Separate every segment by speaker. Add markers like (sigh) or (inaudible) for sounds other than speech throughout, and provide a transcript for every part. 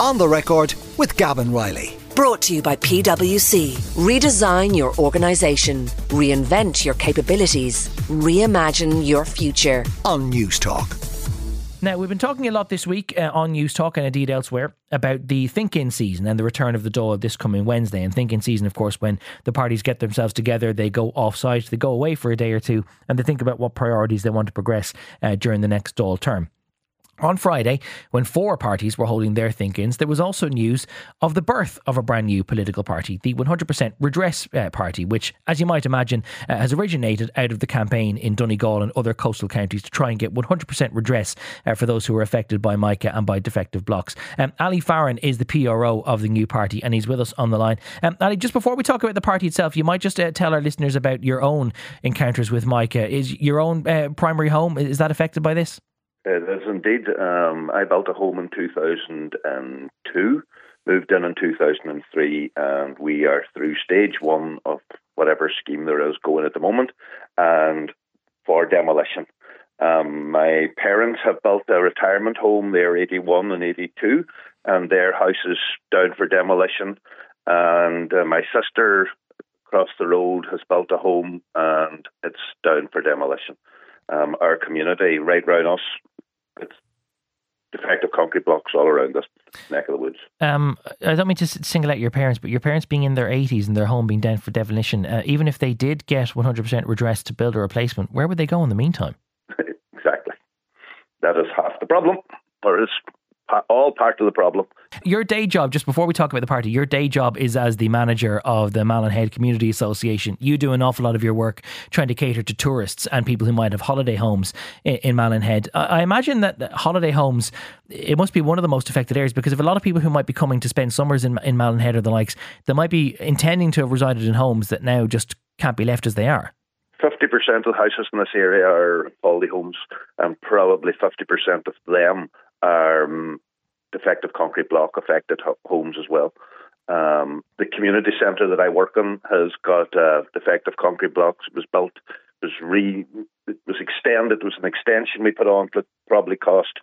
Speaker 1: On the record with Gavan Reilly.
Speaker 2: Brought to you by PwC. Redesign your organisation. Reinvent your capabilities. Reimagine your future.
Speaker 1: On Newstalk.
Speaker 3: Now, we've been talking a lot this week uh, on Newstalk and indeed elsewhere about the think in season and the return of the Dáil this coming Wednesday. And think in season, of course, when the parties get themselves together, they go off site, they go away for a day or two, and they think about what priorities they want to progress uh, during the next Dáil term. On Friday, when four parties were holding their think ins, there was also news of the birth of a brand new political party, the 100% Redress uh, Party, which, as you might imagine, uh, has originated out of the campaign in Donegal and other coastal counties to try and get 100% redress uh, for those who were affected by mica and by defective blocks. Um, Ali Farren is the PRO of the new party, and he's with us on the line. Um, Ali, just before we talk about the party itself, you might just uh, tell our listeners about your own encounters with mica. Is your own uh, primary home, is that affected by this?
Speaker 4: It is indeed. Um, I built a home in 2002, moved in in 2003, and we are through stage one of whatever scheme there is going at the moment, and for demolition. Um, my parents have built a retirement home. They're 81 and 82, and their house is down for demolition. And uh, my sister across the road has built a home, and it's down for demolition. Um, our community right round us it's defective concrete blocks all around this neck of the woods.
Speaker 3: Um, I don't mean to single out your parents, but your parents being in their 80s and their home being down for demolition, uh, even if they did get 100% redress to build a replacement, where would they go in the meantime? (laughs)
Speaker 4: exactly. That is half the problem, or is all part of the problem.
Speaker 3: Your day job, just before we talk about the party, your day job is as the manager of the Malin Community Association. You do an awful lot of your work trying to cater to tourists and people who might have holiday homes in, in I imagine that holiday homes, it must be one of the most affected areas because if a lot of people who might be coming to spend summers in, in Malin or the likes, they might be intending to have resided in homes that now just can't be left as they are.
Speaker 4: 50% of the houses in this area are holiday homes, and probably 50% of them are um, defective concrete block affected homes as well. Um, the community centre that I work in has got uh, defective concrete blocks. It was built, was re, it was extended. It was an extension we put on that probably cost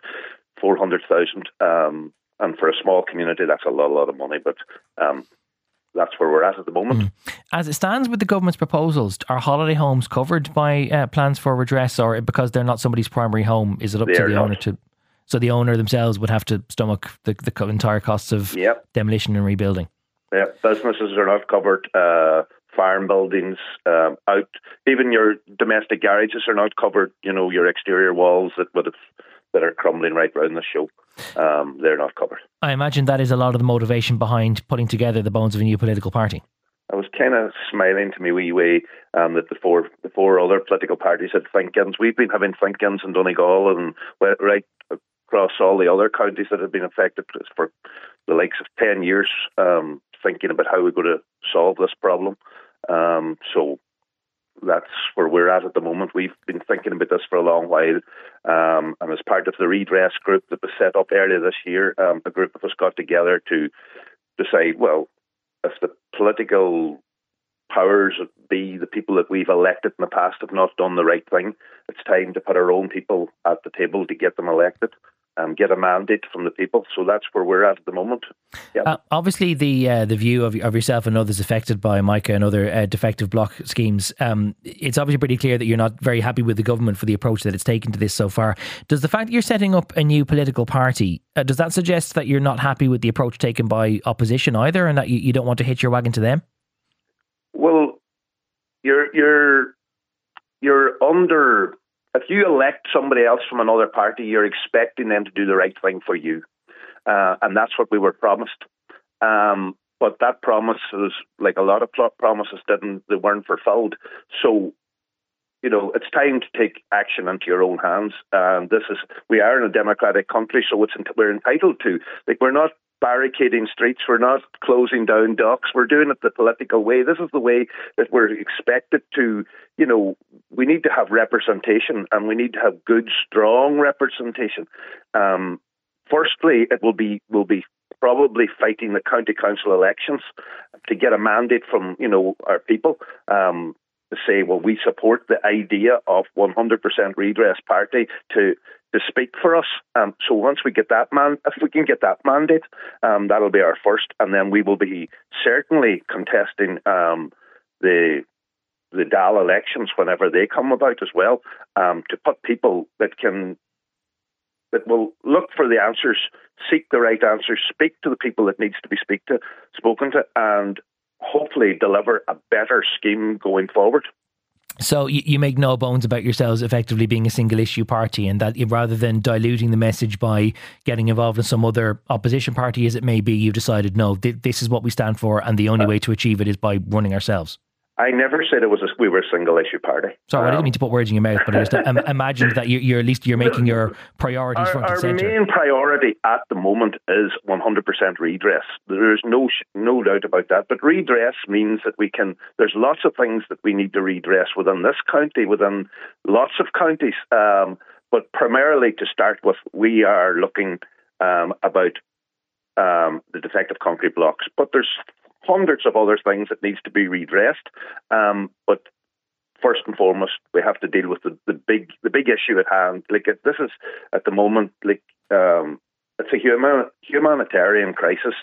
Speaker 4: four hundred thousand. Um, and for a small community, that's a lot, a lot of money. But um, that's where we're at at the moment. Mm.
Speaker 3: As it stands with the government's proposals, are holiday homes covered by uh, plans for redress, or because they're not somebody's primary home, is it up they to the not. owner to? So the owner themselves would have to stomach the, the entire costs of yep. demolition and rebuilding.
Speaker 4: Yeah, businesses are not covered. Uh, farm buildings um, out. Even your domestic garages are not covered. You know your exterior walls that would have, that are crumbling right around the show. Um, they're not covered.
Speaker 3: I imagine that is a lot of the motivation behind putting together the bones of a new political party.
Speaker 4: I was kind of smiling to me wee wee um, that the four the four other political parties had think-ins. We've been having think-ins in Donegal and right across all the other counties that have been affected for the likes of 10 years, um, thinking about how we're going to solve this problem. Um, so that's where we're at at the moment. We've been thinking about this for a long while. Um, and as part of the redress group that was set up earlier this year, um, a group of us got together to decide well, if the political powers be the people that we've elected in the past have not done the right thing, it's time to put our own people at the table to get them elected um, get a mandate from the people. So that's where we're at at the moment.
Speaker 3: Yeah. Uh, obviously, the uh, the view of, of yourself and others affected by mica and other uh, defective block schemes, um, it's obviously pretty clear that you're not very happy with the government for the approach that it's taken to this so far. Does the fact that you're setting up a new political party, uh, does that suggest that you're not happy with the approach taken by opposition either and that you, you don't want to hitch your wagon to them?
Speaker 4: Well, you're, you're, you're under if you elect somebody else from another party, you're expecting them to do the right thing for you. Uh, and that's what we were promised. Um, but that promise was like a lot of promises didn't, they weren't fulfilled. So, you know, it's time to take action into your own hands. And this is, we are in a democratic country, so it's, we're entitled to. Like, we're not barricading streets. We're not closing down docks. We're doing it the political way. This is the way that we're expected to, you know, we need to have representation and we need to have good, strong representation. Um, firstly, it will be will be probably fighting the county council elections to get a mandate from you know our people. Um, to say, well, we support the idea of 100% redress party to to speak for us. Um, so once we get that man, if we can get that mandate, um, that'll be our first, and then we will be certainly contesting um, the the Dáil elections whenever they come about as well, um, to put people that can that will look for the answers, seek the right answers, speak to the people that needs to be speak to, spoken to, and hopefully deliver a better scheme going forward.
Speaker 3: So you, you make no bones about yourselves effectively being a single issue party, and that rather than diluting the message by getting involved in some other opposition party, as it may be, you've decided no, th- this is what we stand for, and the only uh, way to achieve it is by running ourselves.
Speaker 4: I never said it was a, we were a single issue party.
Speaker 3: Sorry, um, I didn't mean to put words in your mouth, but I just um, (laughs) imagined that you, are at least you're making your priorities
Speaker 4: our,
Speaker 3: front
Speaker 4: and
Speaker 3: centre.
Speaker 4: Our main priority at the moment is 100% redress. There's no no doubt about that. But redress means that we can. There's lots of things that we need to redress within this county, within lots of counties. Um, but primarily to start with, we are looking um, about um, the defective concrete blocks. But there's hundreds of other things that needs to be redressed. Um, but first and foremost, we have to deal with the, the big the big issue at hand. Like this is at the moment like um, it's a human, humanitarian crisis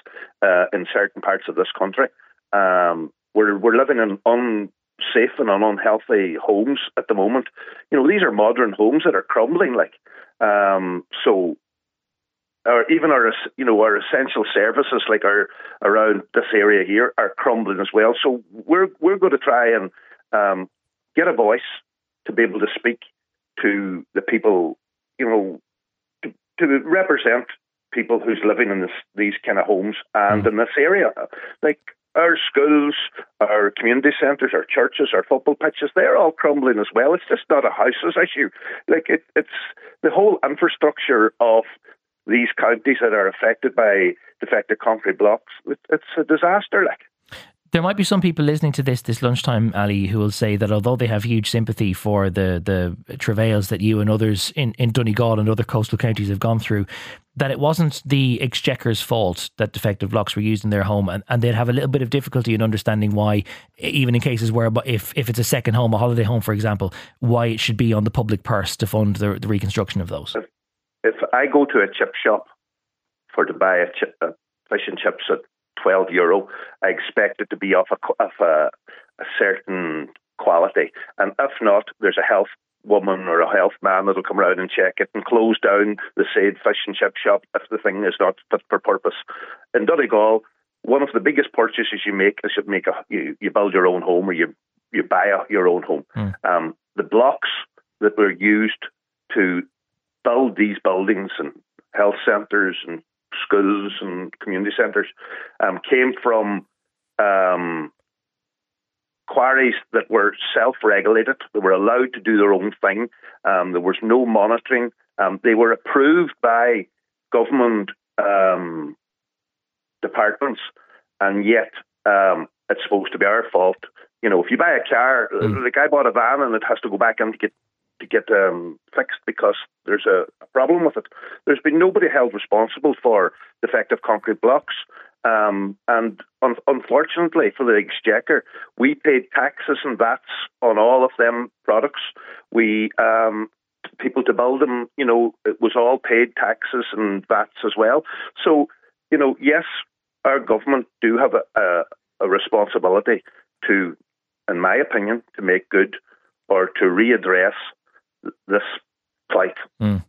Speaker 4: uh, in certain parts of this country. Um, we're we're living in unsafe and unhealthy homes at the moment. You know, these are modern homes that are crumbling. Like, um, so or even our you know our essential services like our around this area here are crumbling as well. So we're we're going to try and um, get a voice to be able to speak to the people, you know, to, to represent people who's living in this, these kind of homes and mm. in this area. Like our schools, our community centres, our churches, our football pitches, they're all crumbling as well. It's just not a houses issue. Like it, it's the whole infrastructure of these counties that are affected by defective concrete blocks. It's a disaster, like.
Speaker 3: There might be some people listening to this this lunchtime, Ali, who will say that although they have huge sympathy for the the travails that you and others in, in Donegal and other coastal counties have gone through, that it wasn't the Exchequer's fault that defective blocks were used in their home, and, and they'd have a little bit of difficulty in understanding why, even in cases where if, if it's a second home, a holiday home, for example, why it should be on the public purse to fund the, the reconstruction of those
Speaker 4: if I go to a chip shop for to buy a, chip, a fish and chips at 12 euro, I expect it to be of a, of a, a certain quality. And if not, there's a health woman or a health man that'll come around and check it and close down the said fish and chip shop if the thing is not fit for purpose. In Donegal, one of the biggest purchases you make is you make a you, you build your own home or you you buy a, your own home. Mm. Um, the blocks that were used to build these buildings and health centres and schools and community centres um, came from um, quarries that were self-regulated. They were allowed to do their own thing. Um, there was no monitoring. Um, they were approved by government um, departments, and yet um, it's supposed to be our fault. You know, if you buy a car, mm. like I bought a van and it has to go back in to get to get um, fixed because there's a, a, problem with it. There's been nobody held responsible for defective concrete blocks. Um, and un- unfortunately for the Exchequer, we paid taxes and VATs on all of them products. We um, people to build them, you know, it was all paid taxes and VATs as well. So, you know, yes, our government do have a, a, a responsibility to, in my opinion, to make good or to readdress this plight.
Speaker 3: Mm.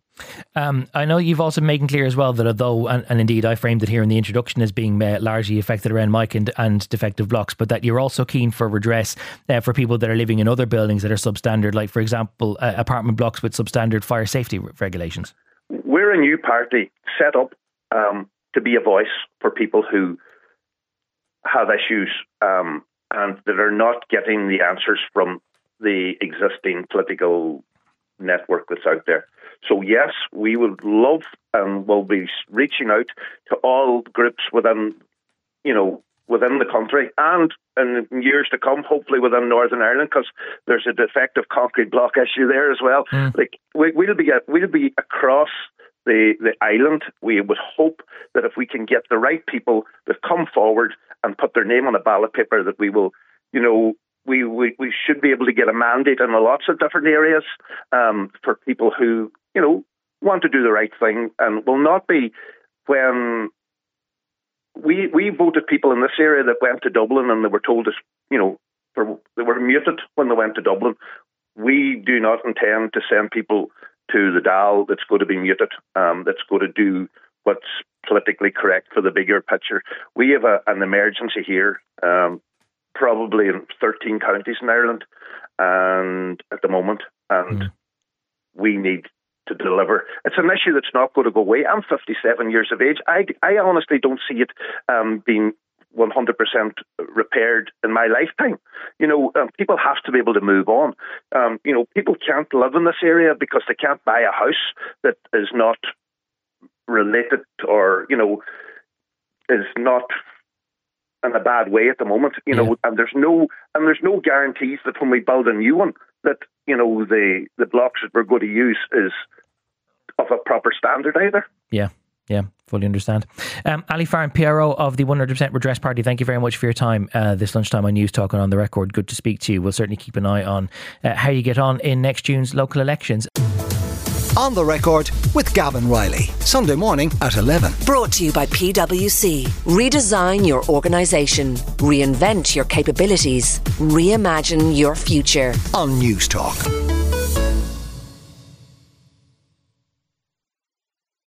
Speaker 3: Um, I know you've also making clear as well that although, and, and, indeed I framed it here in the introduction as being uh, largely affected around mica and, and, defective blocks, but that you're also keen for redress uh, for people that are living in other buildings that are substandard, like for example, uh, apartment blocks with substandard fire safety regulations.
Speaker 4: We're a new party set up um, to be a voice for people who have issues um, and that are not getting the answers from the existing political network that's out there. So yes, we would love and will be reaching out to all groups within, you know, within the country and in years to come, hopefully within Northern Ireland, because there's a defective concrete block issue there as well. Mm. Like we, will be we'll be across the the island. We would hope that if we can get the right people that come forward and put their name on a ballot paper, that we will, you know, we, we, we should be able to get a mandate in lots of different areas um, for people who, you know, want to do the right thing and will not be when we we voted people in this area that went to Dublin and they were told you know, they were muted when they went to Dublin. We do not intend to send people to the Dáil that's going to be muted, um, that's going to do what's politically correct for the bigger picture. We have a, an emergency here, um, probably in 13 counties in Ireland, and at the moment, and mm. we need to deliver. It's an issue that's not going to go away. I'm 57 years of age. I, I honestly don't see it um, being 100% repaired in my lifetime. You know, um, people have to be able to move on. Um, you know, people can't live in this area because they can't buy a house that is not related or, you know, is not in a bad way at the moment. You know, and there's no and there's no guarantees that when we build a new one that, you know, the the blocks that we're going to use is of a proper standard either.
Speaker 3: Yeah. Yeah, fully understand. Um, Ali Farren, PRO of the 100% Redress Party, thank you very much for your time uh, this lunchtime on Newstalk and on the record. Good to speak to you. We'll certainly keep an eye on uh, how you get on in next June's local elections.
Speaker 1: On the record with Gavan Reilly. Sunday morning at 11.
Speaker 2: Brought to you by PwC. Redesign your organisation, reinvent your capabilities, reimagine your future.
Speaker 1: On Newstalk.